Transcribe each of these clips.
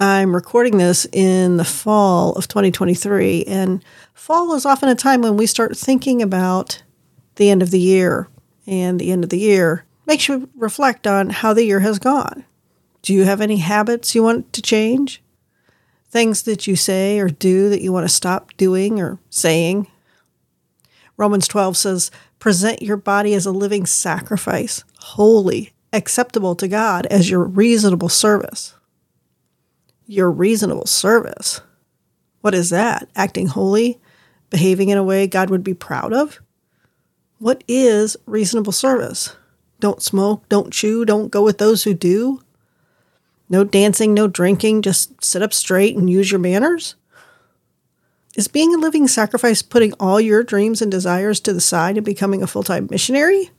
I'm recording this in the fall of 2023, and fall is often a time when we start thinking about the end of the year. And the end of the year makes you reflect on how the year has gone. Do you have any habits you want to change? Things that you say or do that you want to stop doing or saying? Romans 12 says, Present your body as a living sacrifice, holy, acceptable to God as your reasonable service. Your reasonable service? What is that? Acting holy? Behaving in a way God would be proud of? What is reasonable service? Don't smoke, don't chew, don't go with those who do? No dancing, no drinking, just sit up straight and use your manners? Is being a living sacrifice putting all your dreams and desires to the side and becoming a full time missionary?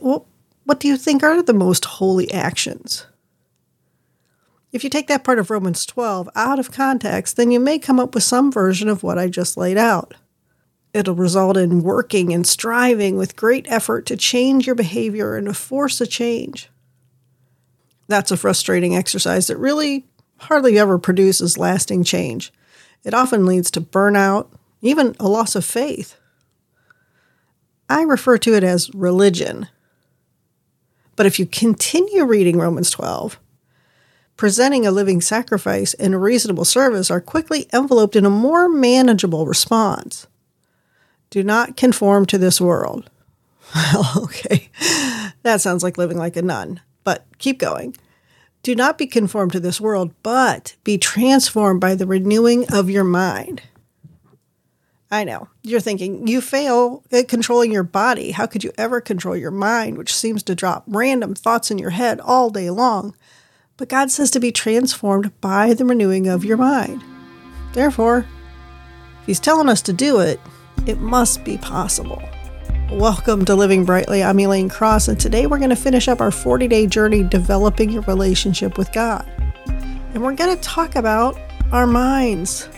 Well, what do you think are the most holy actions? If you take that part of Romans 12 out of context, then you may come up with some version of what I just laid out. It'll result in working and striving with great effort to change your behavior and to force a change. That's a frustrating exercise that really hardly ever produces lasting change. It often leads to burnout, even a loss of faith. I refer to it as religion. But if you continue reading Romans 12, presenting a living sacrifice and a reasonable service are quickly enveloped in a more manageable response. Do not conform to this world. Okay, that sounds like living like a nun, but keep going. Do not be conformed to this world, but be transformed by the renewing of your mind. I know. You're thinking, you fail at controlling your body. How could you ever control your mind, which seems to drop random thoughts in your head all day long? But God says to be transformed by the renewing of your mind. Therefore, if He's telling us to do it, it must be possible. Welcome to Living Brightly. I'm Elayne Cross, and today we're going to finish up our 40 day journey developing your relationship with God. And we're going to talk about our minds,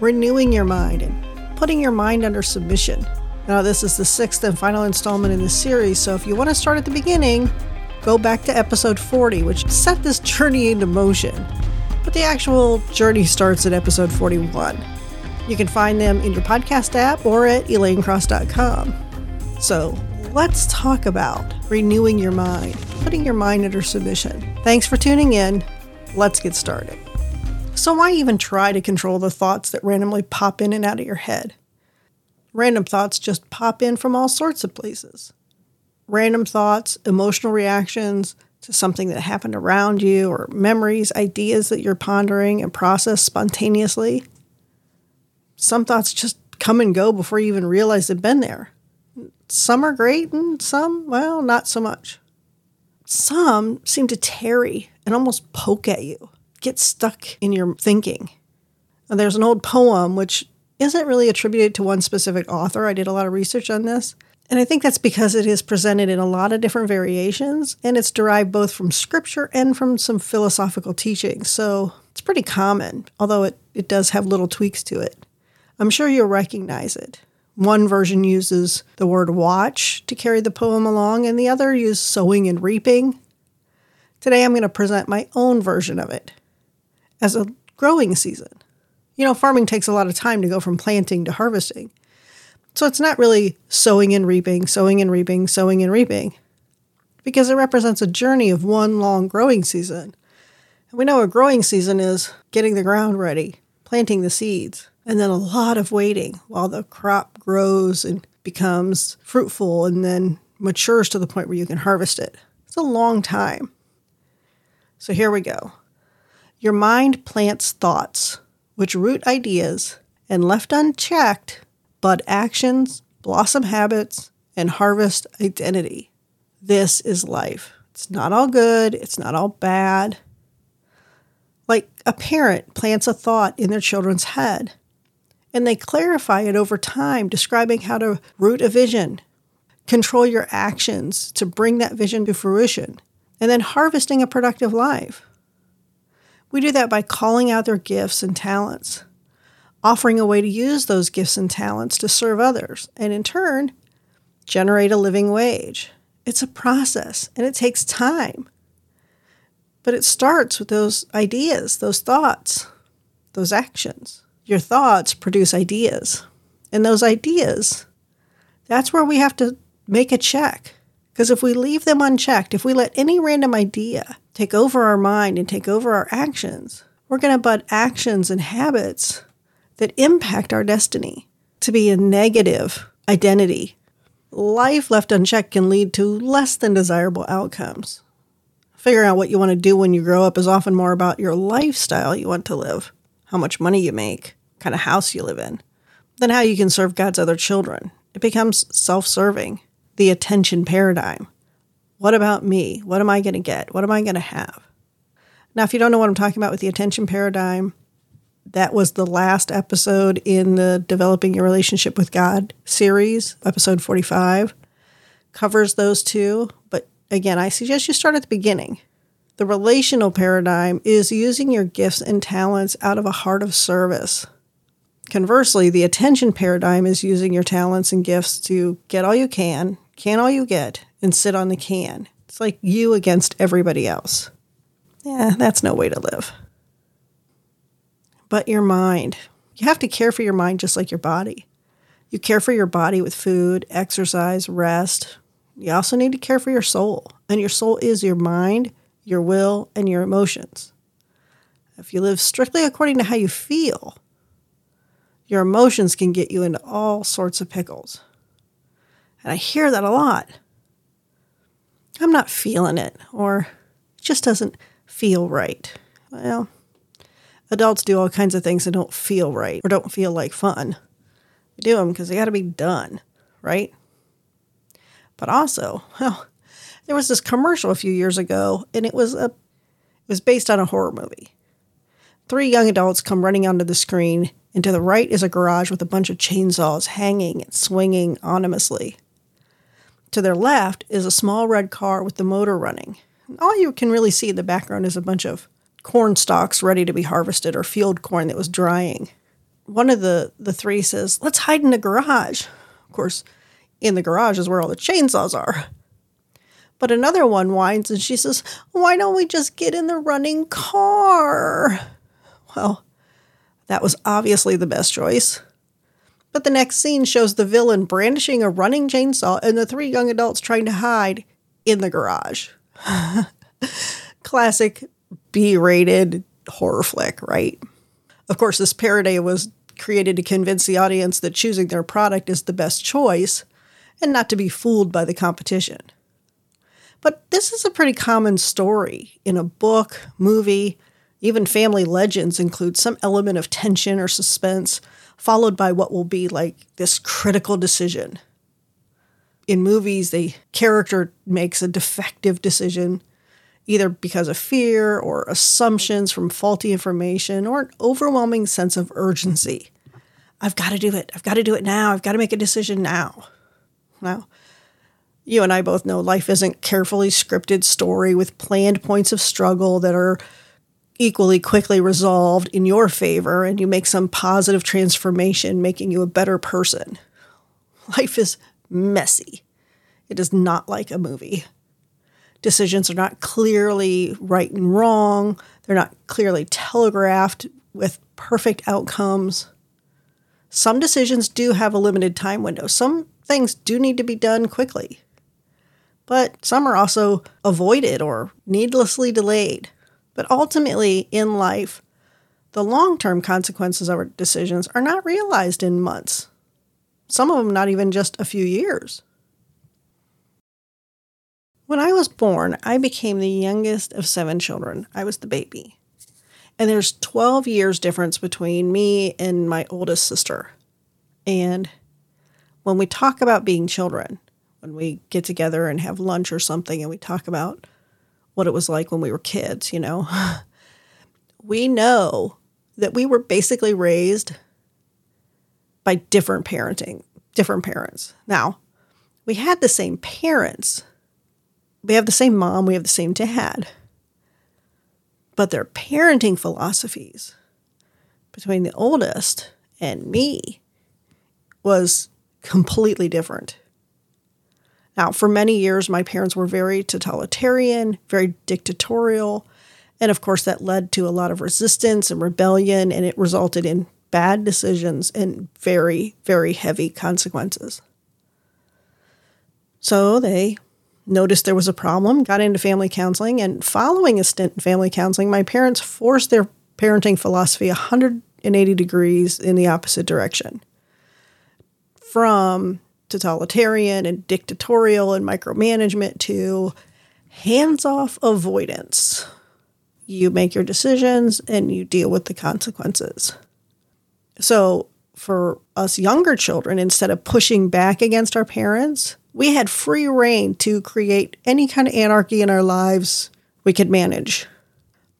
renewing your mind, and putting your mind under submission. Now, this is the sixth and final installment in this series, so if you want to start at the beginning, go back to episode 40, which set this journey into motion. But the actual journey starts at episode 41. You can find them in your podcast app or at elaynecross.com. So let's talk about renewing your mind, putting your mind under submission. Thanks for tuning in. Let's get started. So, why even try to control the thoughts that randomly pop in and out of your head? Random thoughts just pop in from all sorts of places. Random thoughts, emotional reactions to something that happened around you, or memories, ideas that you're pondering and process spontaneously. Some thoughts just come and go before you even realize they've been there. Some are great and some, well, not so much. Some seem to tarry and almost poke at you, get stuck in your thinking. And there's an old poem which isn't really attributed to one specific author. I did a lot of research on this. And I think that's because it is presented in a lot of different variations and it's derived both from scripture and from some philosophical teachings. So it's pretty common, although it, it does have little tweaks to it. I'm sure you'll recognize it. One version uses the word watch to carry the poem along, and the other uses sowing and reaping. Today I'm going to present my own version of it as a growing season. You know, farming takes a lot of time to go from planting to harvesting. So it's not really sowing and reaping, sowing and reaping, sowing and reaping, because it represents a journey of one long growing season. And we know a growing season is getting the ground ready, planting the seeds, and then a lot of waiting while the crop grows and becomes fruitful and then matures to the point where you can harvest it. It's a long time. So here we go. Your mind plants thoughts, which root ideas, and left unchecked, bud actions, blossom habits, and harvest identity. This is life. It's not all good, it's not all bad. Like a parent plants a thought in their children's head and they clarify it over time, describing how to root a vision, control your actions to bring that vision to fruition, and then harvesting a productive life. We do that by calling out their gifts and talents, offering a way to use those gifts and talents to serve others, and in turn, generate a living wage. It's a process and it takes time. But it starts with those ideas, those thoughts, those actions. Your thoughts produce ideas. And those ideas, that's where we have to make a check. Because if we leave them unchecked, if we let any random idea take over our mind and take over our actions, we're going to butt actions and habits that impact our destiny to be a negative identity. Life left unchecked can lead to less than desirable outcomes. Figuring out what you want to do when you grow up is often more about your lifestyle you want to live, how much money you make, kind of house you live in, than how you can serve God's other children. It becomes self serving, the attention paradigm. What about me? What am I going to get? What am I going to have? Now, if you don't know what I'm talking about with the attention paradigm, that was the last episode in the Developing Your Relationship with God series, episode 45. Covers those two. But again, I suggest you start at the beginning. The relational paradigm is using your gifts and talents out of a heart of service. Conversely, the attention paradigm is using your talents and gifts to get all you can, can all you get, and sit on the can. It's like you against everybody else. Yeah, that's no way to live. But your mind, you have to care for your mind just like your body. You care for your body with food, exercise, rest. You also need to care for your soul. And your soul is your mind, your will, and your emotions. If you live strictly according to how you feel, your emotions can get you into all sorts of pickles. And I hear that a lot. I'm not feeling it, or it just doesn't feel right. Well, adults do all kinds of things that don't feel right or don't feel like fun. They do them because they got to be done, right? But also, well, there was this commercial a few years ago, and it was a it was based on a horror movie. Three young adults come running onto the screen, and to the right is a garage with a bunch of chainsaws hanging and swinging ominously. To their left is a small red car with the motor running. All you can really see in the background is a bunch of corn stalks ready to be harvested or field corn that was drying. One of the, the three says, Let's hide in the garage. Of course, in the garage is where all the chainsaws are. But another one whines and she says, Why don't we just get in the running car? Well, that was obviously the best choice. But the next scene shows the villain brandishing a running chainsaw and the three young adults trying to hide in the garage. Classic B rated horror flick, right? Of course, this parody was created to convince the audience that choosing their product is the best choice and not to be fooled by the competition. But this is a pretty common story in a book, movie, even family legends include some element of tension or suspense, followed by what will be like this critical decision. In movies, the character makes a defective decision, either because of fear or assumptions from faulty information or an overwhelming sense of urgency. I've got to do it. I've got to do it now. I've got to make a decision now. Now, you and I both know life isn't carefully scripted story with planned points of struggle that are equally quickly resolved in your favor and you make some positive transformation making you a better person. Life is messy. It is not like a movie. Decisions are not clearly right and wrong. They're not clearly telegraphed with perfect outcomes. Some decisions do have a limited time window. Some things do need to be done quickly. But some are also avoided or needlessly delayed. But ultimately, in life, the long term consequences of our decisions are not realized in months, some of them not even just a few years. When I was born, I became the youngest of seven children. I was the baby. And there's 12 years difference between me and my oldest sister. And when we talk about being children, when we get together and have lunch or something and we talk about what it was like when we were kids, you know. we know that we were basically raised by different parenting, different parents. Now, we had the same parents. We have the same mom, we have the same dad. But their parenting philosophies between the oldest and me was completely different. Now, for many years, my parents were very totalitarian, very dictatorial, And of course, that led to a lot of resistance and rebellion, and it resulted in bad decisions and very, very heavy consequences. So they noticed there was a problem, got into family counseling, and following a stint in family counseling, my parents forced their parenting philosophy 180 degrees in the opposite direction. From totalitarian and dictatorial and micromanagement to hands off avoidance. You make your decisions and you deal with the consequences. So, for us younger children, instead of pushing back against our parents, we had free reign to create any kind of anarchy in our lives we could manage.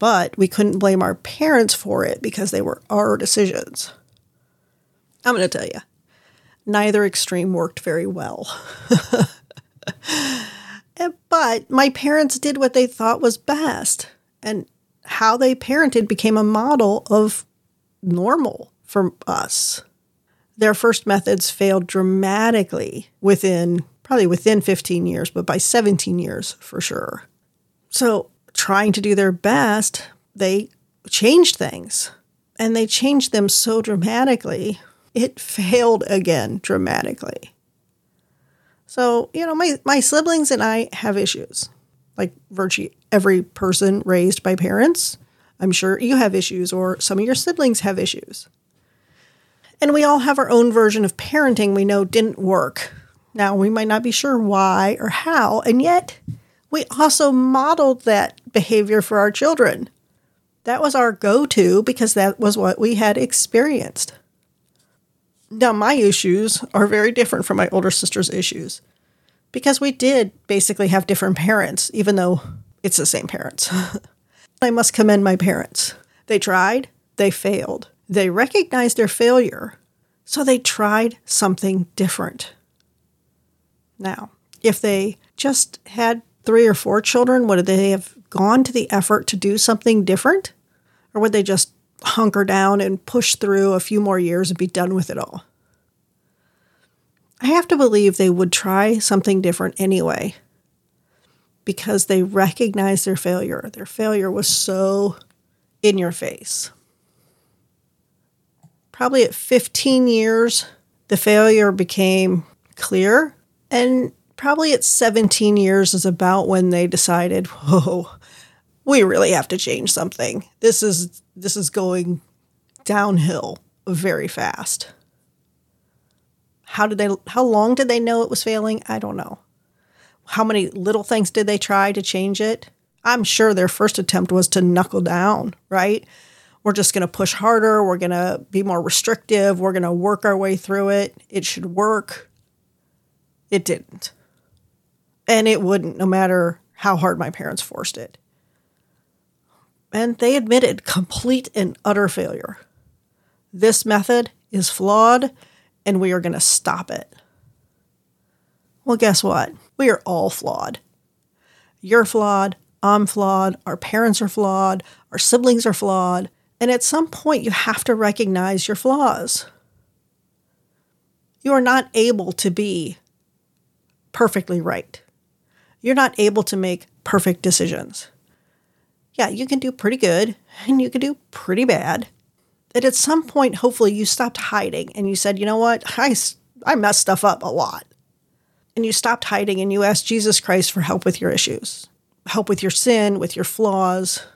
But we couldn't blame our parents for it because they were our decisions. I'm going to tell you, neither extreme worked very well. but my parents did what they thought was best, and how they parented became a model of normal for us. Their first methods failed dramatically within probably within 15 years, but by 17 years for sure. So, trying to do their best, they changed things. And they changed them so dramatically, it failed again dramatically. So, you know, my, my siblings and I have issues, like virtually every person raised by parents. I'm sure you have issues, or some of your siblings have issues. And we all have our own version of parenting we know didn't work. Now, we might not be sure why or how, and yet we also modeled that behavior for our children. That was our go to because that was what we had experienced. Now, my issues are very different from my older sister's issues because we did basically have different parents, even though it's the same parents. I must commend my parents. They tried, they failed. They recognized their failure, so they tried something different. Now, if they just had three or four children, would they have gone to the effort to do something different? Or would they just hunker down and push through a few more years and be done with it all? I have to believe they would try something different anyway because they recognized their failure. Their failure was so in your face probably at 15 years, the failure became clear. And probably at 17 years is about when they decided, whoa, we really have to change something. This is this is going downhill very fast. How did they how long did they know it was failing? I don't know. How many little things did they try to change it? I'm sure their first attempt was to knuckle down, right? we're just going to push harder. We're going to be more restrictive. We're going to work our way through it. It should work. It didn't. And it wouldn't, no matter how hard my parents forced it. And they admitted complete and utter failure. This method is flawed, and we are going to stop it. Well, guess what? We are all flawed. You're flawed. I'm flawed. Our parents are flawed. Our siblings are flawed. And at some point, you have to recognize your flaws. You are not able to be perfectly right. You're not able to make perfect decisions. Yeah, you can do pretty good and you can do pretty bad. And at some point, hopefully, you stopped hiding and you said, you know what? I, I messed stuff up a lot. And you stopped hiding and you asked Jesus Christ for help with your issues, help with your sin, with your flaws.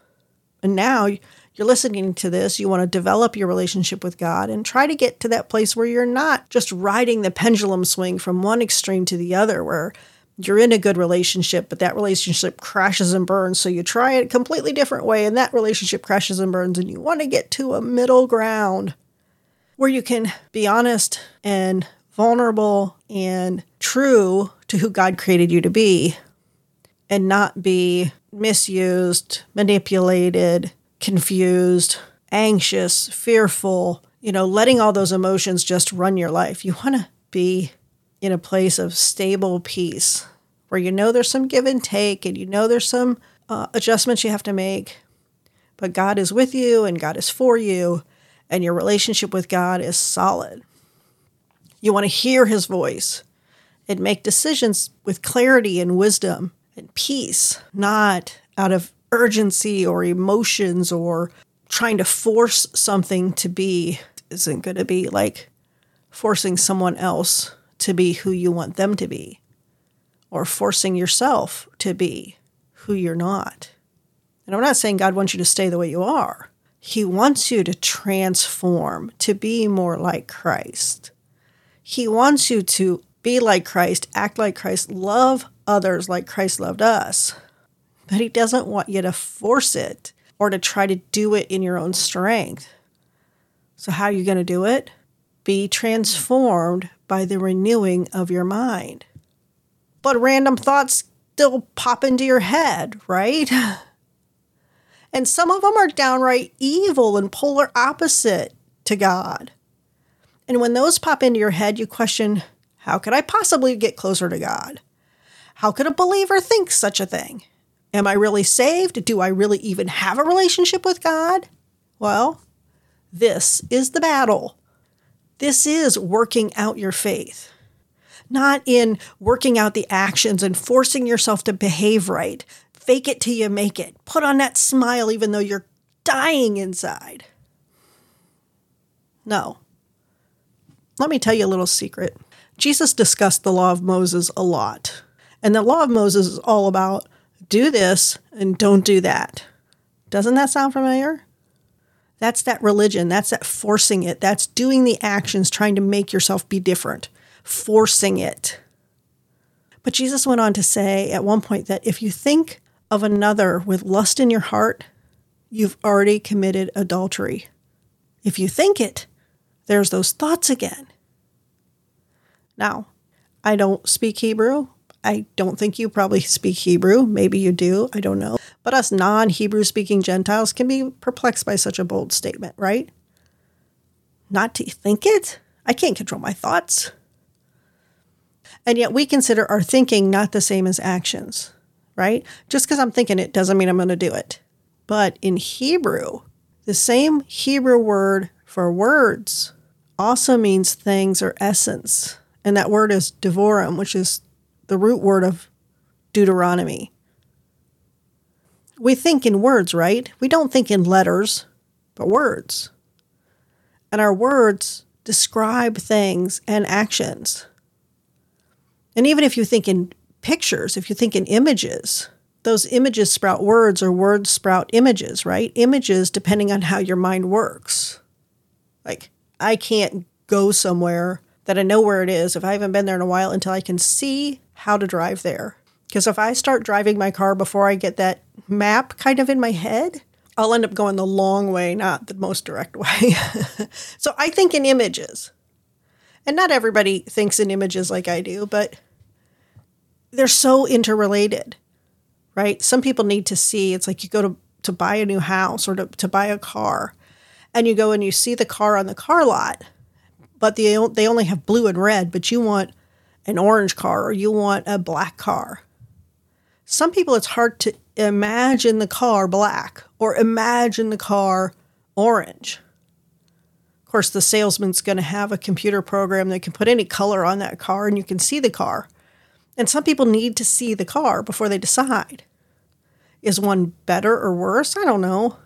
And now you're listening to this, you want to develop your relationship with God and try to get to that place where you're not just riding the pendulum swing from one extreme to the other, where you're in a good relationship, but that relationship crashes and burns. So you try it a completely different way, and that relationship crashes and burns, and you want to get to a middle ground where you can be honest and vulnerable and true to who God created you to be and not be misused, manipulated, confused, anxious, fearful, you know, letting all those emotions just run your life. You want to be in a place of stable peace where you know there's some give and take and you know there's some uh, adjustments you have to make, but God is with you and God is for you, and your relationship with God is solid. You want to hear his voice and make decisions with clarity and wisdom and peace, not out of urgency or emotions or trying to force something to be isn't going to be like forcing someone else to be who you want them to be or forcing yourself to be who you're not. And I'm not saying God wants you to stay the way you are. He wants you to transform, to be more like Christ. He wants you to be like Christ, act like Christ, love others like Christ loved us. But He doesn't want you to force it or to try to do it in your own strength. So, how are you going to do it? Be transformed by the renewing of your mind. But random thoughts still pop into your head, right? And some of them are downright evil and polar opposite to God. And when those pop into your head, you question, how could I possibly get closer to God? How could a believer think such a thing? Am I really saved? Do I really even have a relationship with God? Well, this is the battle. This is working out your faith not in working out the actions and forcing yourself to behave right. Fake it till you make it. Put on that smile even though you're dying inside. No. Let me tell you a little secret. Jesus discussed the law of Moses a lot. And the law of Moses is all about do this and don't do that. Doesn't that sound familiar? That's that religion. That's that forcing it. That's doing the actions, trying to make yourself be different forcing it. But Jesus went on to say at one point that if you think of another with lust in your heart, you've already committed adultery. If you think it, there's those thoughts again. Now, I don't speak Hebrew. I don't think you probably speak Hebrew. Maybe you do. I don't know. But us non Hebrew speaking Gentiles can be perplexed by such a bold statement, right? Not to think it? I can't control my thoughts. And yet we consider our thinking not the same as actions, right? Just because I'm thinking it doesn't mean I'm going to do it. But in Hebrew, the same Hebrew word for words also means things or essence. And that word is devorim, which is the root word of Deuteronomy. We think in words, right? We don't think in letters, but words. And our words describe things and actions. And even if you think in pictures, if you think in images, those images sprout words or words sprout images, right? Images depending on how your mind works. Like, I can't go somewhere that I know where it is if I haven't been there in a while until I can see how to drive there. Because if I start driving my car before I get that map kind of in my head, I'll end up going the long way, not the most direct way. so I think in images. And not everybody thinks in images like I do, but they're so interrelated, right? Some people need to see, it's like you go to, to buy a new house or to, to buy a car, and you go and you see the car on the car lot, but they, they only have blue and red, but you want an orange car or you want a black car. Some people, it's hard to imagine the car black or imagine the car orange Of course, the salesman's going to have a computer program that can put any color on that car and you can see the car. And some people need to see the car before they decide. Is one better or worse? I don't know.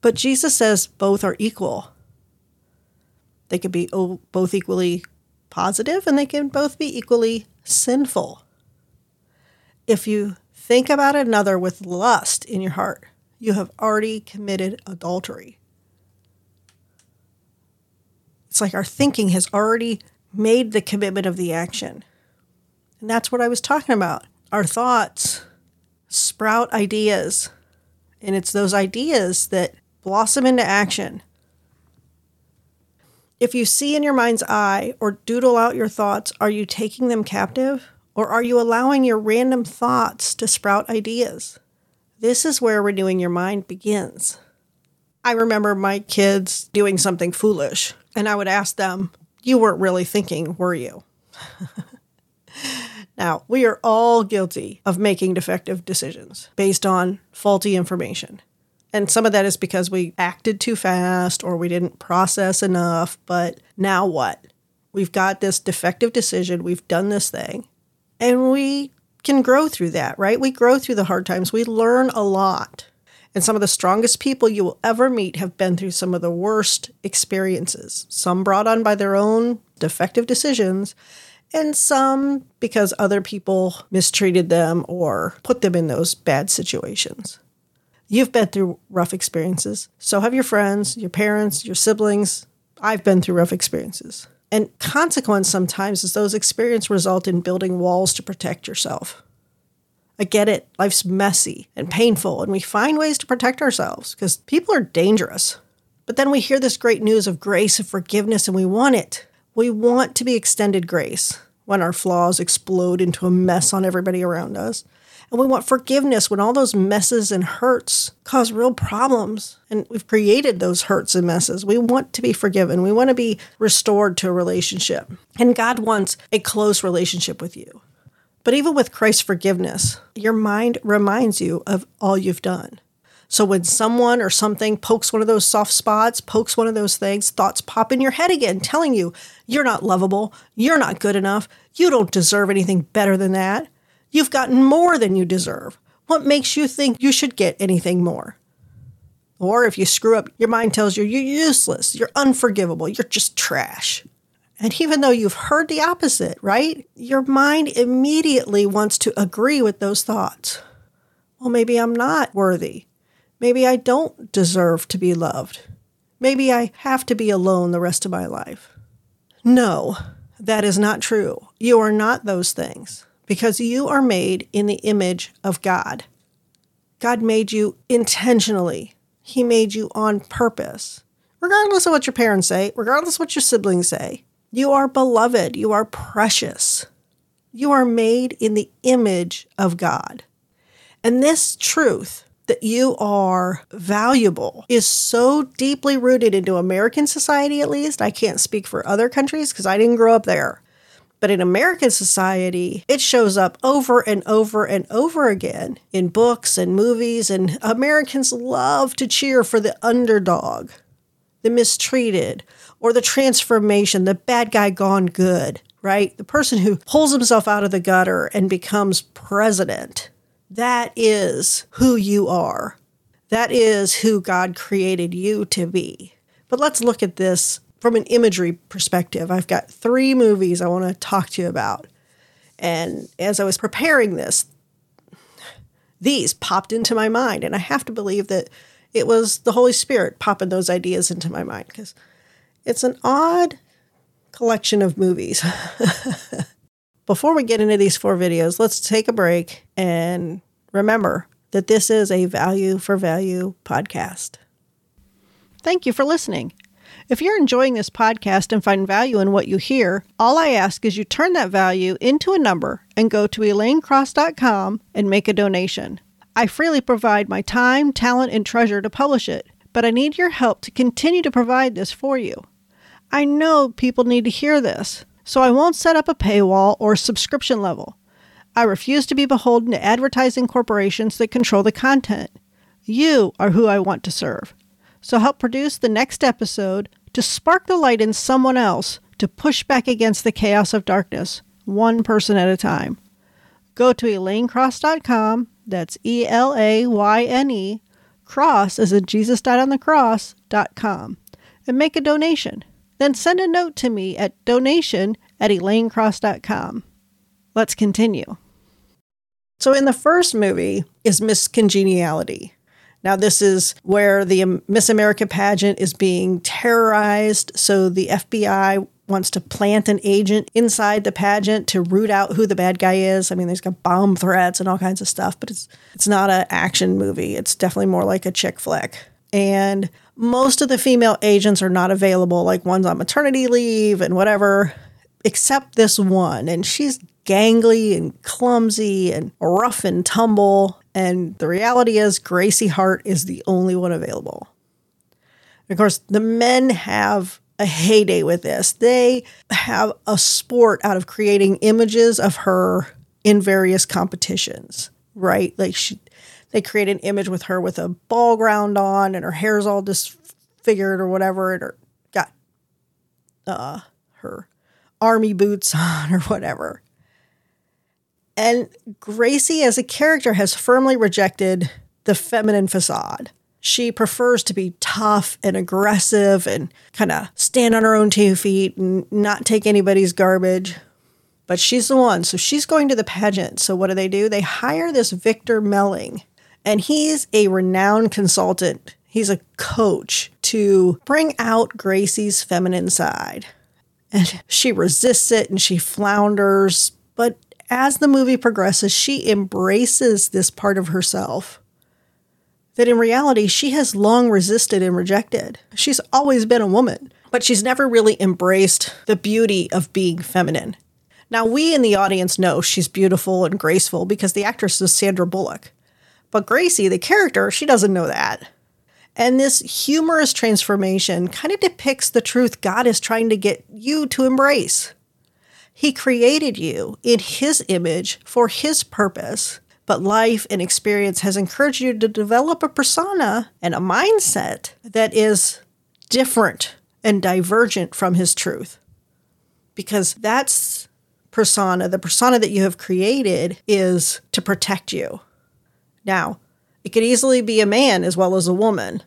But Jesus says both are equal. They could be both equally positive and they can both be equally sinful. If you think about another with lust in your heart, you have already committed adultery. It's like our thinking has already made the commitment of the action. And that's what I was talking about. Our thoughts sprout ideas, and it's those ideas that blossom into action. If you see in your mind's eye or doodle out your thoughts, are you taking them captive? Or are you allowing your random thoughts to sprout ideas? This is where renewing your mind begins. I remember my kids doing something foolish and I would ask them, You weren't really thinking, were you? now, we are all guilty of making defective decisions based on faulty information. And some of that is because we acted too fast or we didn't process enough. But now what? We've got this defective decision. We've done this thing. And we can grow through that, right? We grow through the hard times. We learn a lot. And some of the strongest people you will ever meet have been through some of the worst experiences, some brought on by their own defective decisions, and some because other people mistreated them or put them in those bad situations. You've been through rough experiences. So have your friends, your parents, your siblings. I've been through rough experiences. And consequence sometimes is those experiences result in building walls to protect yourself. I get it. Life's messy and painful, and we find ways to protect ourselves because people are dangerous. But then we hear this great news of grace and forgiveness, and we want it. We want to be extended grace when our flaws explode into a mess on everybody around us. And we want forgiveness when all those messes and hurts cause real problems. And we've created those hurts and messes. We want to be forgiven. We want to be restored to a relationship. And God wants a close relationship with you. But even with Christ's forgiveness, your mind reminds you of all you've done. So when someone or something pokes one of those soft spots, pokes one of those things, thoughts pop in your head again, telling you you're not lovable, you're not good enough, you don't deserve anything better than that. You've gotten more than you deserve. What makes you think you should get anything more? Or if you screw up, your mind tells you you're useless, you're unforgivable, you're just trash. And even though you've heard the opposite, right? Your mind immediately wants to agree with those thoughts. Well, maybe I'm not worthy. Maybe I don't deserve to be loved. Maybe I have to be alone the rest of my life. No, that is not true. You are not those things because you are made in the image of God. God made you intentionally, He made you on purpose. Regardless of what your parents say, regardless of what your siblings say, you are beloved. You are precious. You are made in the image of God. And this truth that you are valuable is so deeply rooted into American society, at least. I can't speak for other countries because I didn't grow up there. But in American society, it shows up over and over and over again in books and movies, and Americans love to cheer for the underdog, the mistreated, or the transformation, the bad guy gone good, right? The person who pulls himself out of the gutter and becomes president. That is who you are. That is who God created you to be. But let's look at this from an imagery perspective, I've got three movies I want to talk to you about. And as I was preparing this, these popped into my mind. And I have to believe that it was the Holy Spirit popping those ideas into my mind because it's an odd collection of movies. Before we get into these four videos, let's take a break and remember that this is a value for value podcast. Thank you for listening. If you're enjoying this podcast and find value in what you hear, all I ask is you turn that value into a number and go to elaynecross.com and make a donation. I freely provide my time, talent, and treasure to publish it, but I need your help to continue to provide this for you. I know people need to hear this, so I won't set up a paywall or subscription level. I refuse to be beholden to advertising corporations that control the content. You are who I want to serve. So help produce the next episode to spark the light in someone else to push back against the chaos of darkness, one person at a time. Go to elaynecross.com, that's E L A Y N E, cross as in Jesus died on the cross.com, and make a donation. Then send a note to me at donation at elaynecross.com. Let's continue. So, in the first movie is Miss Congeniality. Now, this is where the Miss America pageant is being terrorized. So the FBI wants to plant an agent inside the pageant to root out who the bad guy is. I mean, there's got bomb threats and all kinds of stuff, but it's it's not an action movie. It's definitely more like a chick flick. And most of the female agents are not available, like one's on maternity leave and whatever, except this one. And she's gangly and clumsy and rough and tumble. And the reality is, Gracie Hart is the only one available. of course, the men have a heyday with this. They have a sport out of creating images of her in various competitions, right? Like she, they create an image with her with a ball ground on and her hair's all disfigured or whatever, and her got uh, her army boots on or whatever. And Gracie, as a character, has firmly rejected the feminine facade. She prefers to be tough and aggressive and kind of stand on her own two feet and not take anybody's garbage. But she's the one. So she's going to the pageant. So what do they do? They hire this Victor Melling, and he's a renowned consultant. He's a coach to bring out Gracie's feminine side. And she resists it and she flounders. But as the movie progresses, she embraces this part of herself that in reality she has long resisted and rejected. She's always been a woman, but she's never really embraced the beauty of being feminine. Now, we in the audience know she's beautiful and graceful because the actress is Sandra Bullock. But Gracie, the character, she doesn't know that. And this humorous transformation kind of depicts the truth God is trying to get you to embrace. He created you in His image for His purpose, but life and experience has encouraged you to develop a persona and a mindset that is different and divergent from his truth. Because that's persona, the persona that you have created is to protect you. Now, it could easily be a man as well as a woman,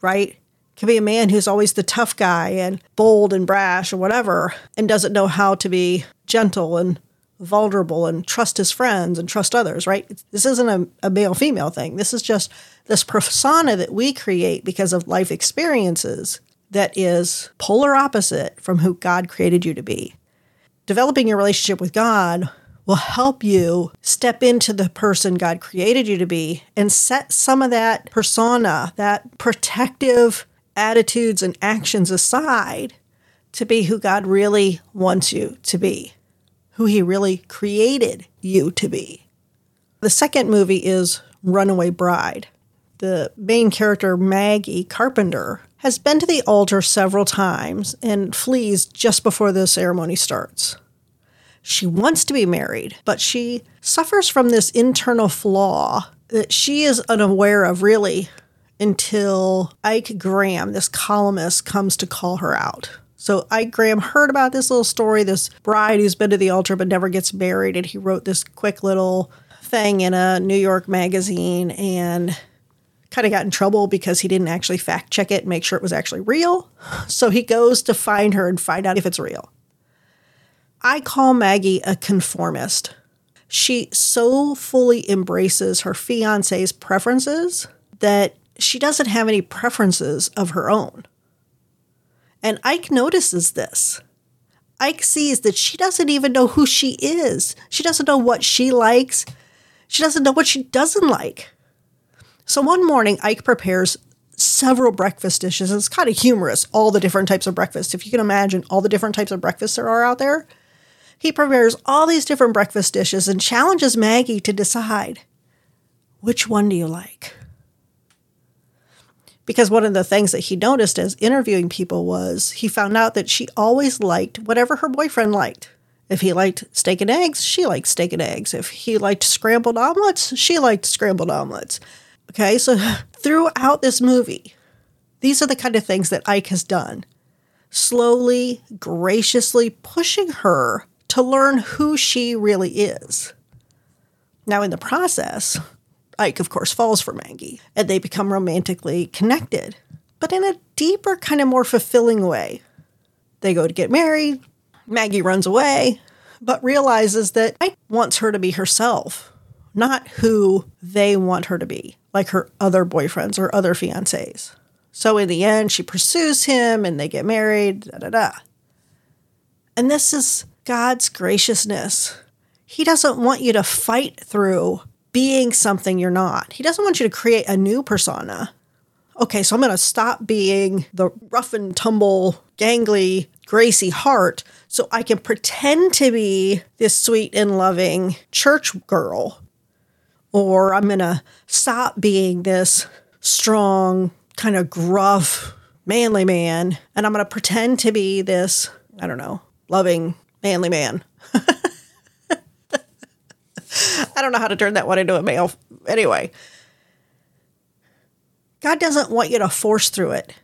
right? Could be a man who's always the tough guy and bold and brash or whatever, and doesn't know how to be gentle and vulnerable and trust his friends and trust others, right? This isn't a, a male female thing. This is just this persona that we create because of life experiences that is polar opposite from who God created you to be. Developing your relationship with God will help you step into the person God created you to be and set some of that persona, that protective attitudes and actions aside to be who God really wants you to be who he really created you to be. The second movie is Runaway Bride. The main character, Maggie Carpenter, has been to the altar several times and flees just before the ceremony starts. She wants to be married, but she suffers from this internal flaw that she is unaware of really until Ike Graham, this columnist, comes to call her out. So Ike Graham heard about this little story, this bride who's been to the altar but never gets married, and he wrote this quick little thing in a New York magazine and kind of got in trouble because he didn't actually fact check it and make sure it was actually real. So he goes to find her and find out if it's real. I call Maggie a conformist. She so fully embraces her fiance's preferences that she doesn't have any preferences of her own. And Ike notices this. Ike sees that she doesn't even know who she is. She doesn't know what she likes. She doesn't know what she doesn't like. So one morning, Ike prepares several breakfast dishes. It's kind of humorous, all the different types of breakfast. If you can imagine all the different types of breakfasts there are out there, he prepares all these different breakfast dishes and challenges Maggie to decide which one do you like? Because one of the things that he noticed as interviewing people was he found out that she always liked whatever her boyfriend liked. If he liked steak and eggs, she liked steak and eggs. If he liked scrambled omelets, she liked scrambled omelets. Okay, so throughout this movie, these are the kind of things that Ike has done. Slowly, graciously pushing her to learn who she really is. Now, in the process, Ike, of course, falls for Maggie, and they become romantically connected, but in a deeper, kind of more fulfilling way. They go to get married, Maggie runs away, but realizes that Ike wants her to be herself, not who they want her to be, like her other boyfriends or other fiancés. So in the end, she pursues him and they get married, da da da. And this is God's graciousness. He doesn't want you to fight through being something you're not. He doesn't want you to create a new persona. Okay, so I'm going to stop being the rough and tumble, gangly, Gracie Hart so I can pretend to be this sweet and loving church girl. Or I'm going to stop being this strong, kind of gruff, manly man, and I'm going to pretend to be this, I don't know, loving, manly man. I don't know how to turn that one into a male. Anyway, God doesn't want you to force through it.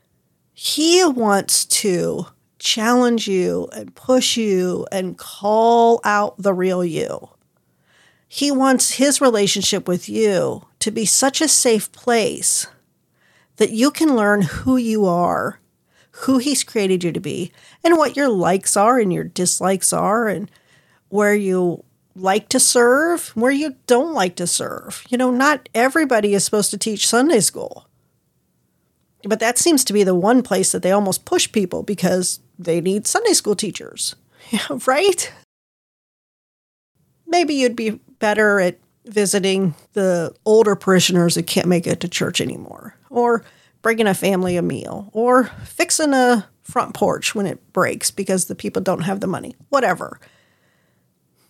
He wants to challenge you and push you and call out the real you. He wants his relationship with you to be such a safe place that you can learn who you are, who he's created you to be, and what your likes are and your dislikes are, and where you like to serve, where you don't like to serve. You know, not everybody is supposed to teach Sunday school. But that seems to be the one place that they almost push people because they need Sunday school teachers. Right? Maybe you'd be better at visiting the older parishioners that can't make it to church anymore, or bringing a family a meal, or fixing a front porch when it breaks because the people don't have the money, whatever.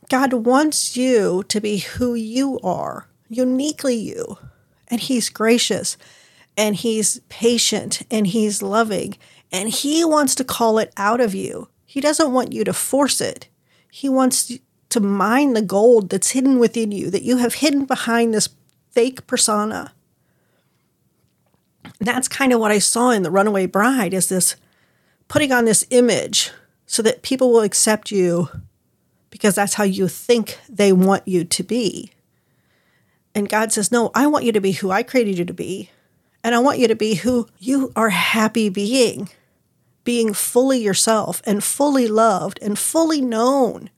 God wants you to be who you are, uniquely you. And He's gracious and He's patient and He's loving and He wants to call it out of you. He doesn't want you to force it. He wants to mine the gold that's hidden within you, that you have hidden behind this fake persona. That's kind of what I saw in The Runaway Bride is this putting on this image so that people will accept you because that's how you think they want you to be. And God says, No, I want you to be who I created you to be. And I want you to be who you are happy being, being fully yourself and fully loved and fully known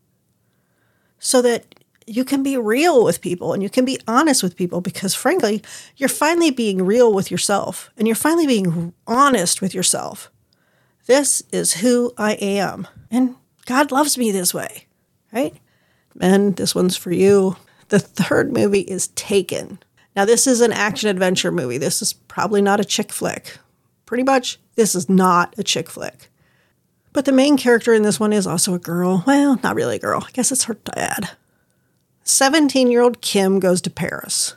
so that you can be real with people and you can be honest with people because, frankly, you're finally being real with yourself and you're finally being honest with yourself. This is who I am. And God loves me this way, right? Men, this one's for you. The third movie is Taken. Now, this is an action adventure movie. This is probably not a chick flick. Pretty much, this is not a chick flick. But the main character in this one is also a girl. Well, not really a girl. I guess it's her dad. 17 year old Kim goes to Paris.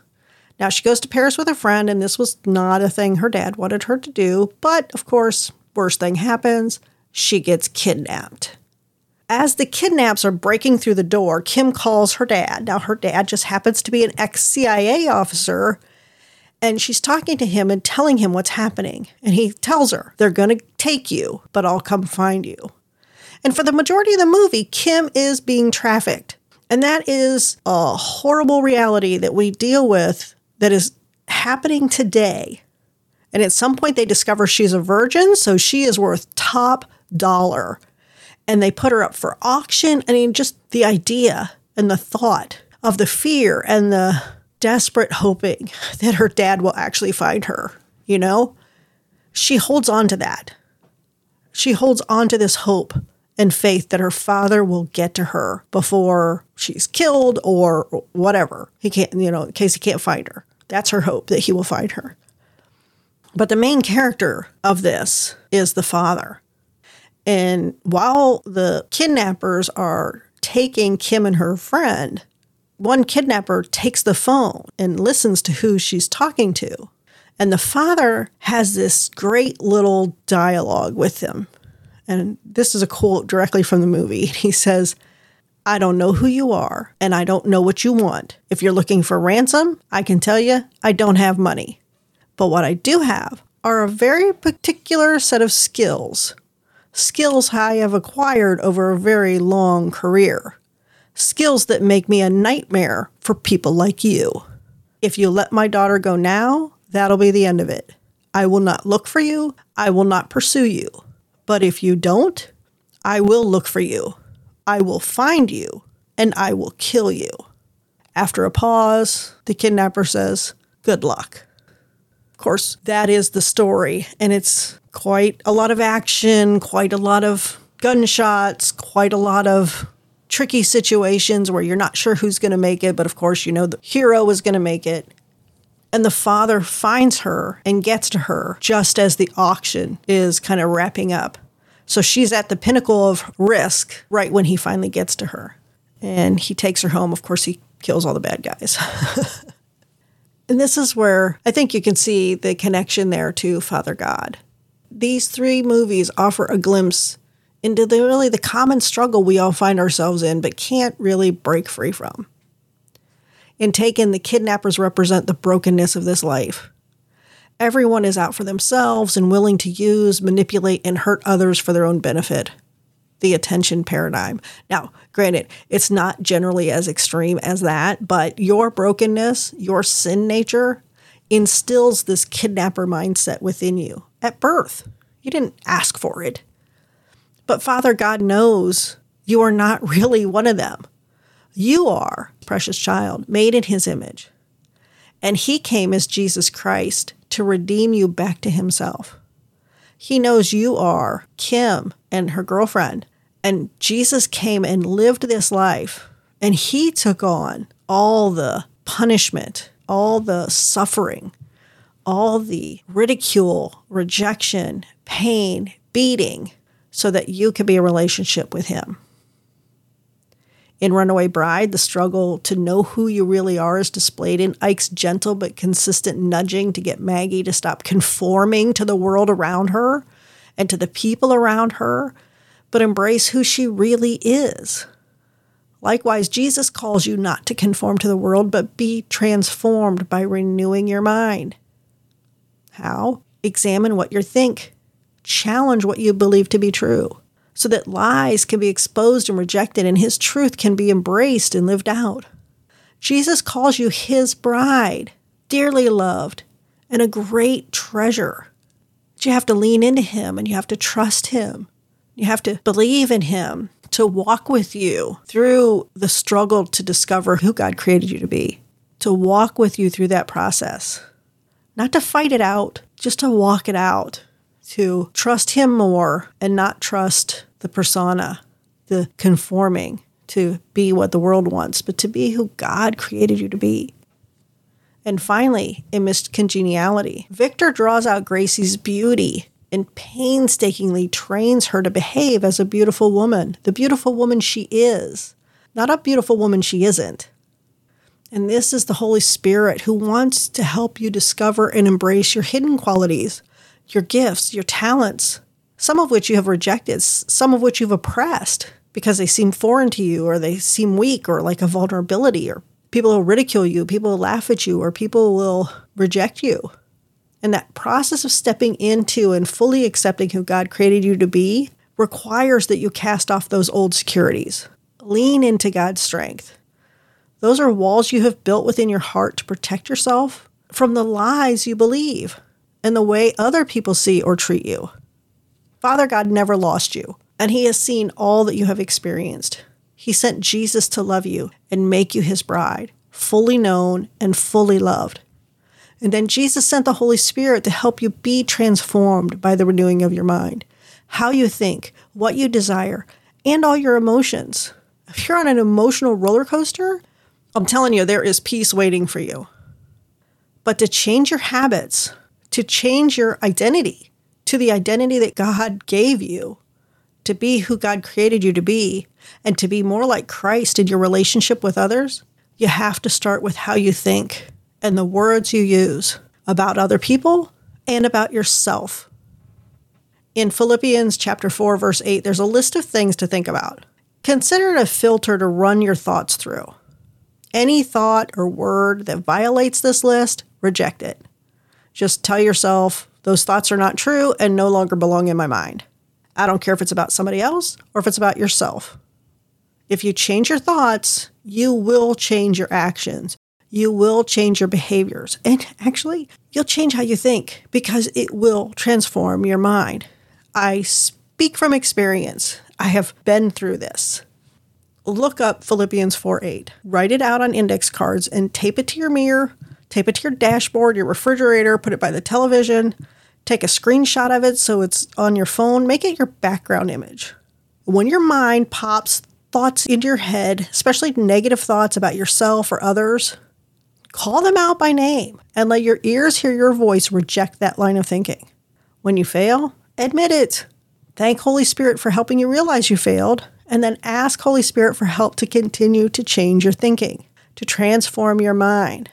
Now, she goes to Paris with a friend, and this was not a thing her dad wanted her to do. But of course, worst thing happens she gets kidnapped. As the kidnaps are breaking through the door, Kim calls her dad. Now, her dad just happens to be an ex CIA officer, and she's talking to him and telling him what's happening. And he tells her, They're going to take you, but I'll come find you. And for the majority of the movie, Kim is being trafficked. And that is a horrible reality that we deal with that is happening today. And at some point, they discover she's a virgin, so she is worth top dollar and they put her up for auction. I mean, just the idea and the thought of the fear and the desperate hoping that her dad will actually find her, you know? She holds on to that. She holds on to this hope and faith that her father will get to her before she's killed or whatever. He can't, you know, in case he can't find her. That's her hope that he will find her. But the main character of this is the father. And while the kidnappers are taking Kim and her friend, one kidnapper takes the phone and listens to who she's talking to. And the father has this great little dialogue with him. And this is a quote directly from the movie. He says, I don't know who you are, and I don't know what you want. If you're looking for ransom, I can tell you I don't have money. But what I do have are a very particular set of skills skills I have acquired over a very long career, skills that make me a nightmare for people like you. If you let my daughter go now, that'll be the end of it. I will not look for you, I will not pursue you. But if you don't, I will look for you, I will find you, and I will kill you. After a pause, the kidnapper says, Good luck. Of course, that is the story, and it's quite a lot of action, quite a lot of gunshots, quite a lot of tricky situations where you're not sure who's going to make it, but of course, you know the hero is going to make it. And the father finds her and gets to her just as the auction is kind of wrapping up. So she's at the pinnacle of risk right when he finally gets to her. And he takes her home. Of course, he kills all the bad guys. and this is where I think you can see the connection there to Father God these three movies offer a glimpse into the really the common struggle we all find ourselves in but can't really break free from. In Taken, the kidnappers represent the brokenness of this life. Everyone is out for themselves and willing to use, manipulate, and hurt others for their own benefit. the attention paradigm. Now, granted, it's not generally as extreme as that, but your brokenness, your sin nature, instills this kidnapper mindset within you at birth. You didn't ask for it. But Father God knows you are not really one of them. You are, precious child, made in his image. And he came as Jesus Christ to redeem you back to himself. He knows you are Kim and her girlfriend. And Jesus came and lived this life. And he took on all the punishment, all the suffering, all the ridicule, rejection, pain, beating, so that you could be a relationship with him. In Runaway Bride, the struggle to know who you really are is displayed in Ike's gentle but consistent nudging to get Maggie to stop conforming to the world around her and to the people around her, but embrace who she really is. Likewise, Jesus calls you not to conform to the world, but be transformed by renewing your mind. How? Examine what you think, challenge what you believe to be true, so that lies can be exposed and rejected and his truth can be embraced and lived out. Jesus calls you his bride, dearly loved, and a great treasure. But you have to lean into him and you have to trust him. You have to believe in him to walk with you through the struggle to discover who God created you to be, to walk with you through that process. Not to fight it out, just to walk it out, to trust him more and not trust the persona, the conforming to be what the world wants, but to be who God created you to be. And finally, in Miss Congeniality, Victor draws out Gracie's beauty and painstakingly trains her to behave as a beautiful woman, the beautiful woman she is, not a beautiful woman she isn't. And this is the Holy Spirit who wants to help you discover and embrace your hidden qualities, your gifts, your talents, some of which you have rejected, some of which you've oppressed because they seem foreign to you or they seem weak or like a vulnerability or people will ridicule you, people will laugh at you, or people will reject you. And that process of stepping into and fully accepting who God created you to be requires that you cast off those old securities. Lean into God's strength. Those are walls you have built within your heart to protect yourself from the lies you believe and the way other people see or treat you. Father God never lost you, and He has seen all that you have experienced. He sent Jesus to love you and make you his bride, fully known and fully loved. And then Jesus sent the Holy Spirit to help you be transformed by the renewing of your mind, how you think, what you desire, and all your emotions. If you're on an emotional roller coaster, I'm telling you, there is peace waiting for you. But to change your habits, to change your identity to the identity that God gave you, to be who God created you to be, and to be more like Christ in your relationship with others, you have to start with how you think and the words you use about other people and about yourself. In Philippians chapter 4 verse 8, there's a list of things to think about. Consider it a filter to run your thoughts through. Any thought or word that violates this list, reject it. Just tell yourself those thoughts are not true and no longer belong in my mind. I don't care if it's about somebody else or if it's about yourself. If you change your thoughts, you will change your actions. You will change your behaviors. And actually, you'll change how you think because it will transform your mind. I speak from experience. I have been through this. Look up Philippians 4 8. Write it out on index cards and tape it to your mirror, tape it to your dashboard, your refrigerator, put it by the television, Take a screenshot of it so it's on your phone. Make it your background image. When your mind pops thoughts into your head, especially negative thoughts about yourself or others, call them out by name and let your ears hear your voice reject that line of thinking. When you fail, admit it. Thank Holy Spirit for helping you realize you failed, and then ask Holy Spirit for help to continue to change your thinking, to transform your mind.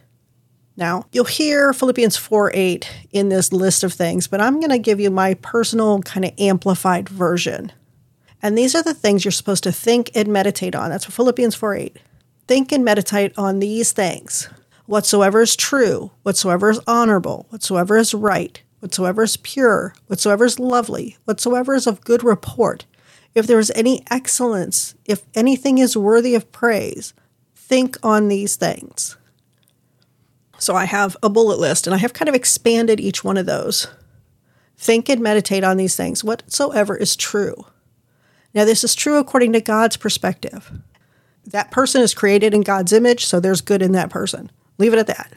Now, you'll hear Philippians 4 8 in this list of things, but I'm going to give you my personal kind of amplified version. And these are the things you're supposed to think and meditate on. That's what Philippians 4 8. Think and meditate on these things whatsoever is true, whatsoever is honorable, whatsoever is right, whatsoever is pure, whatsoever is lovely, whatsoever is of good report. If there is any excellence, if anything is worthy of praise, think on these things. So I have a bullet list and I have kind of expanded each one of those. Think and meditate on these things, whatsoever is true. Now, this is true according to God's perspective. That person is created in God's image, so there's good in that person. Leave it at that.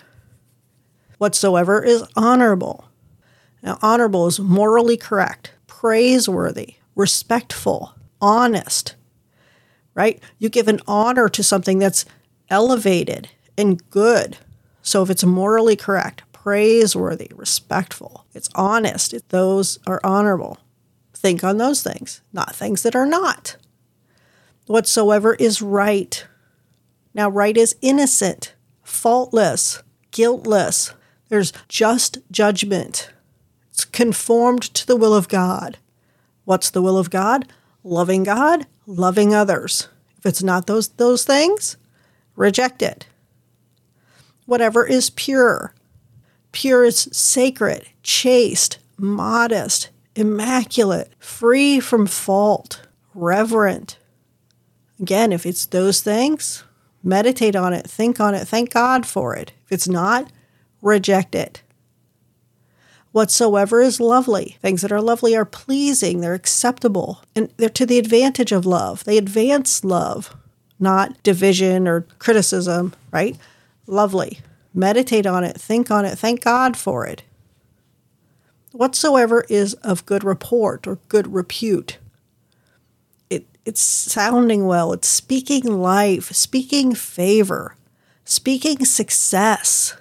Whatsoever is honorable. Now, honorable is morally correct, praiseworthy, respectful, honest, right? You give an honor to something that's elevated and good. So if it's morally correct, praiseworthy, respectful, it's honest, those are honorable. Think on those things, not things that are not. Whatsoever is right. Now, right is innocent, faultless, guiltless. There's just judgment. It's conformed to the will of God. What's the will of God? Loving God, loving others. If it's not those those things, reject it. Whatever is pure. Pure is sacred, chaste, modest, immaculate, free from fault, reverent. Again, if it's those things, meditate on it, think on it, thank God for it. If it's not, reject it. Whatsoever is lovely, things that are lovely are pleasing, they're acceptable, and they're to the advantage of love. They advance love, not division or criticism, right? Lovely. Meditate on it, think on it, thank God for it whatsoever is of good report or good repute. It, it's sounding well, it's speaking life, speaking favor, speaking success.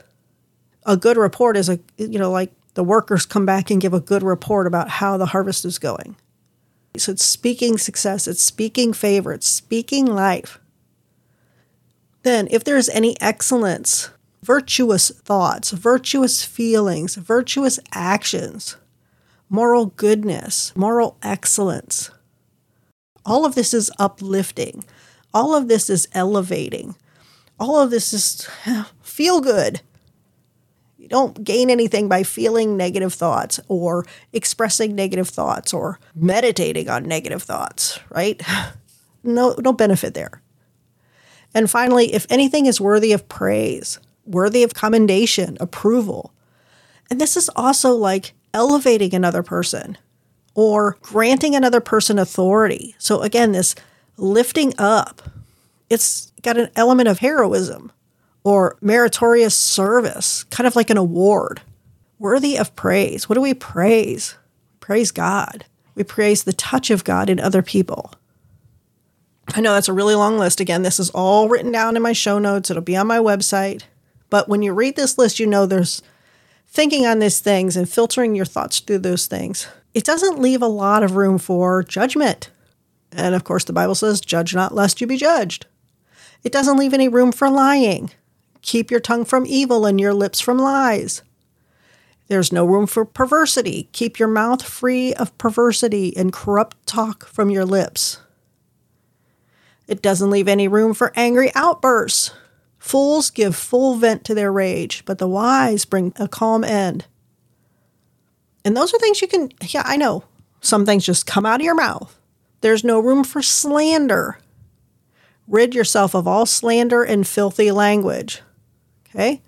A good report is a, you know, like the workers come back and give a good report about how the harvest is going. So it's speaking success, it's speaking favor, it's speaking life. Then, if there is any excellence, virtuous thoughts, virtuous feelings, virtuous actions, moral goodness, moral excellence. All of this is uplifting. All of this is elevating. All of this is feel good. You don't gain anything by feeling negative thoughts or expressing negative thoughts or meditating on negative thoughts, right? No, no benefit there. And finally, if anything is worthy of praise, worthy of commendation, approval. And this is also like elevating another person or granting another person authority. So again, this lifting up, it's got an element of heroism or meritorious service, kind of like an award, worthy of praise. What do we praise? Praise God. We praise the touch of God in other people. I know that's a really long list. Again, this is all written down in my show notes. It'll be on my website. But when you read this list, you know there's thinking on these things and filtering your thoughts through those things. It doesn't leave a lot of room for judgment. And of course, the Bible says, judge not lest you be judged. It doesn't leave any room for lying. Keep your tongue from evil and your lips from lies. There's no room for perversity. Keep your mouth free of perversity and corrupt talk from your lips. It doesn't leave any room for angry outbursts. Fools give full vent to their rage, but the wise bring a calm end. And those are things you can, yeah, I know. Some things just come out of your mouth. There's no room for slander. Rid yourself of all slander and filthy language. Okay?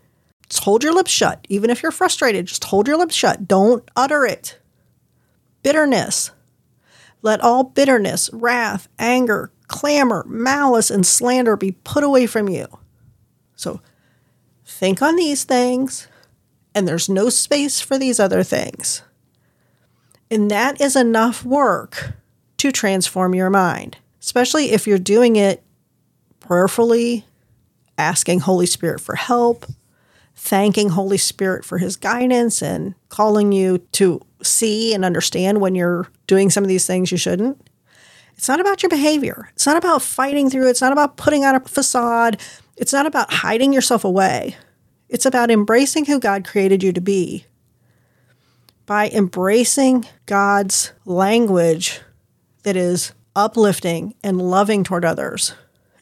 Just hold your lips shut. Even if you're frustrated, just hold your lips shut. Don't utter it. Bitterness. Let all bitterness, wrath, anger, clamor, malice, and slander be put away from you. So think on these things, and there's no space for these other things. And that is enough work to transform your mind, especially if you're doing it prayerfully, asking Holy Spirit for help, thanking Holy Spirit for his guidance, and calling you to see and understand when you're doing some of these things you shouldn't. It's not about your behavior. It's not about fighting through. It's not about putting on a facade it's not about hiding yourself away, it's about embracing who God created you to be. By embracing God's language that is uplifting and loving toward others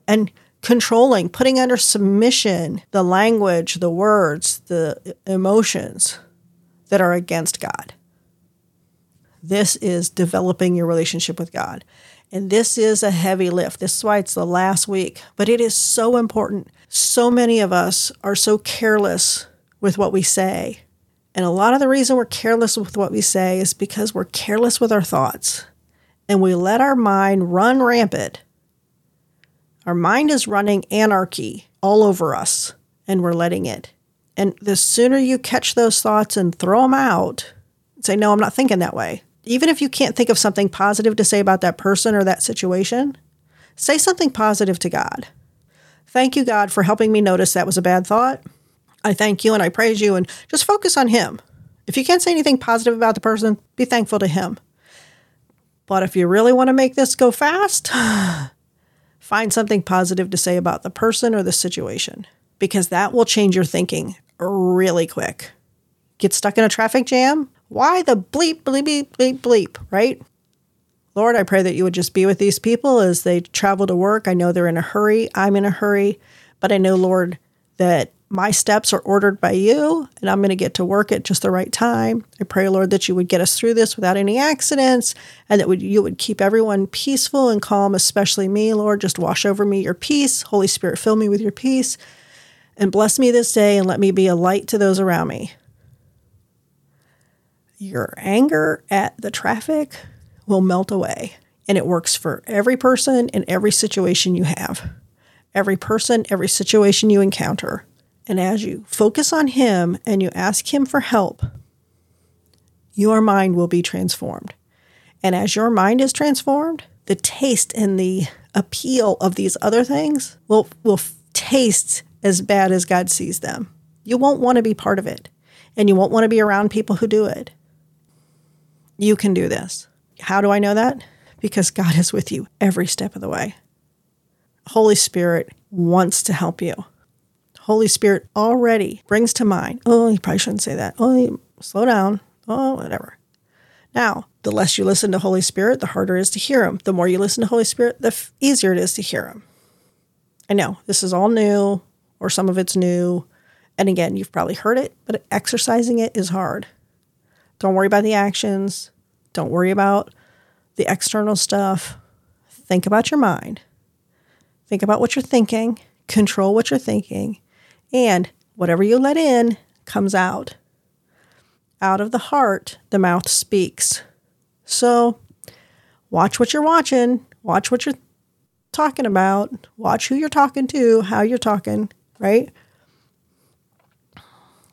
and controlling, putting under submission the language, the words, the emotions that are against God. This is developing your relationship with God. And this is a heavy lift. This is why it's the last week, but it is so important. So many of us are so careless with what we say. And a lot of the reason we're careless with what we say is because we're careless with our thoughts and we let our mind run rampant. Our mind is running anarchy all over us and we're letting it. And the sooner you catch those thoughts and throw them out, say, No, I'm not thinking that way. Even if you can't think of something positive to say about that person or that situation, say something positive to God. Thank you, God, for helping me notice that was a bad thought. I thank you and I praise you, and just focus on Him. If you can't say anything positive about the person, be thankful to Him. But if you really want to make this go fast, find something positive to say about the person or the situation because that will change your thinking really quick. Get stuck in a traffic jam? Why the bleep, bleep, bleep, bleep, bleep, right? Lord, I pray that you would just be with these people as they travel to work. I know they're in a hurry. I'm in a hurry. But I know, Lord, that my steps are ordered by you and I'm going to get to work at just the right time. I pray, Lord, that you would get us through this without any accidents and that you would keep everyone peaceful and calm, especially me, Lord. Just wash over me your peace. Holy Spirit, fill me with your peace and bless me this day and let me be a light to those around me. Your anger at the traffic will melt away, and it works for every person in every situation you have, every person, every situation you encounter. And as you focus on Him and you ask Him for help, your mind will be transformed. And as your mind is transformed, the taste and the appeal of these other things will, will taste as bad as God sees them. You won't want to be part of it, and you won't want to be around people who do it. You can do this. How do I know that? Because God is with you every step of the way. Holy Spirit wants to help you. Holy Spirit already brings to mind, oh, you probably shouldn't say that. Oh, slow down. Oh, whatever. Now, the less you listen to Holy Spirit, the harder it is to hear Him. The more you listen to Holy Spirit, the f- easier it is to hear Him. I know this is all new or some of it's new. And again, you've probably heard it, but exercising it is hard. Don't worry about the actions. Don't worry about the external stuff. Think about your mind. Think about what you're thinking. Control what you're thinking. And whatever you let in comes out. Out of the heart, the mouth speaks. So watch what you're watching. Watch what you're talking about. Watch who you're talking to, how you're talking, right?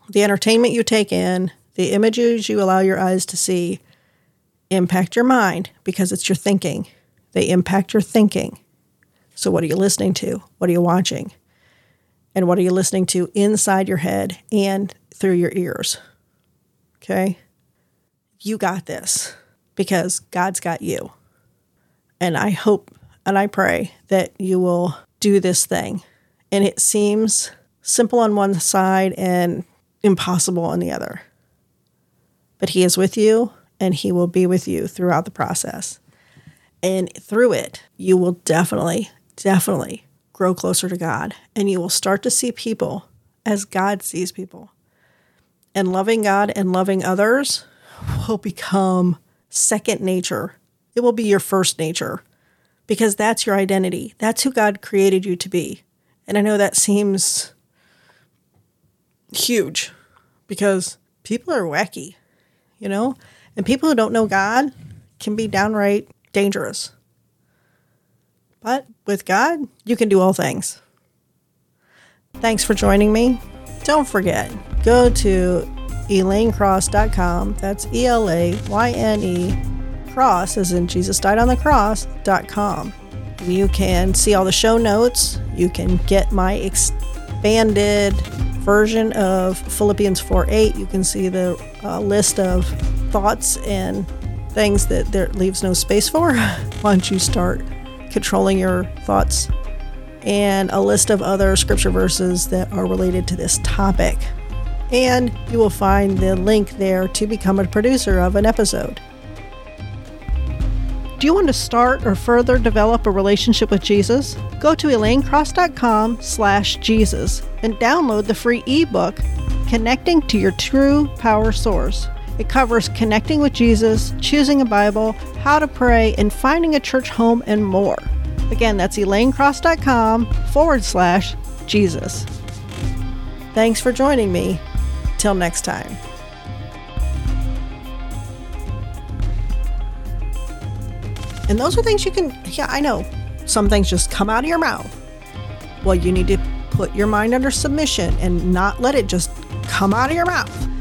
The entertainment you take in, the images you allow your eyes to see impact your mind because it's your thinking. They impact your thinking. So, what are you listening to? What are you watching? And what are you listening to inside your head and through your ears? Okay? You got this because God's got you. And I hope and I pray that you will do this thing. And it seems simple on one side and impossible on the other. But He is with you and He will be with you throughout the process. And through it, you will definitely, definitely grow closer to God and you will start to see people as God sees people. And loving God and loving others will become second nature. It will be your first nature because that's your identity. That's who God created you to be. And I know that seems huge because people are wacky, you know? And people who don't know God can be downright dangerous. But with God, you can do all things. Thanks for joining me. Don't forget, go to elaynecross.com. That's E L A Y N E cross, as in Jesus died on the cross.com. You can see all the show notes. You can get my expanded version of Philippians 4 8. You can see the uh, list of thoughts and things that there leaves no space for once you start controlling your thoughts, and a list of other scripture verses that are related to this topic. And you will find the link there to become a producer of an episode. Do you want to start or further develop a relationship with Jesus? Go to elaynecross.com slash Jesus and download the free ebook, Connecting to Your True Power Source. It covers connecting with Jesus, choosing a Bible, how to pray, and finding a church home, and more. Again, that's elaynecross.com forward slash Jesus. Thanks for joining me. Till next time. And those are things you can, yeah, I know. Some things just come out of your mouth. Well, you need to put your mind under submission and not let it just come out of your mouth.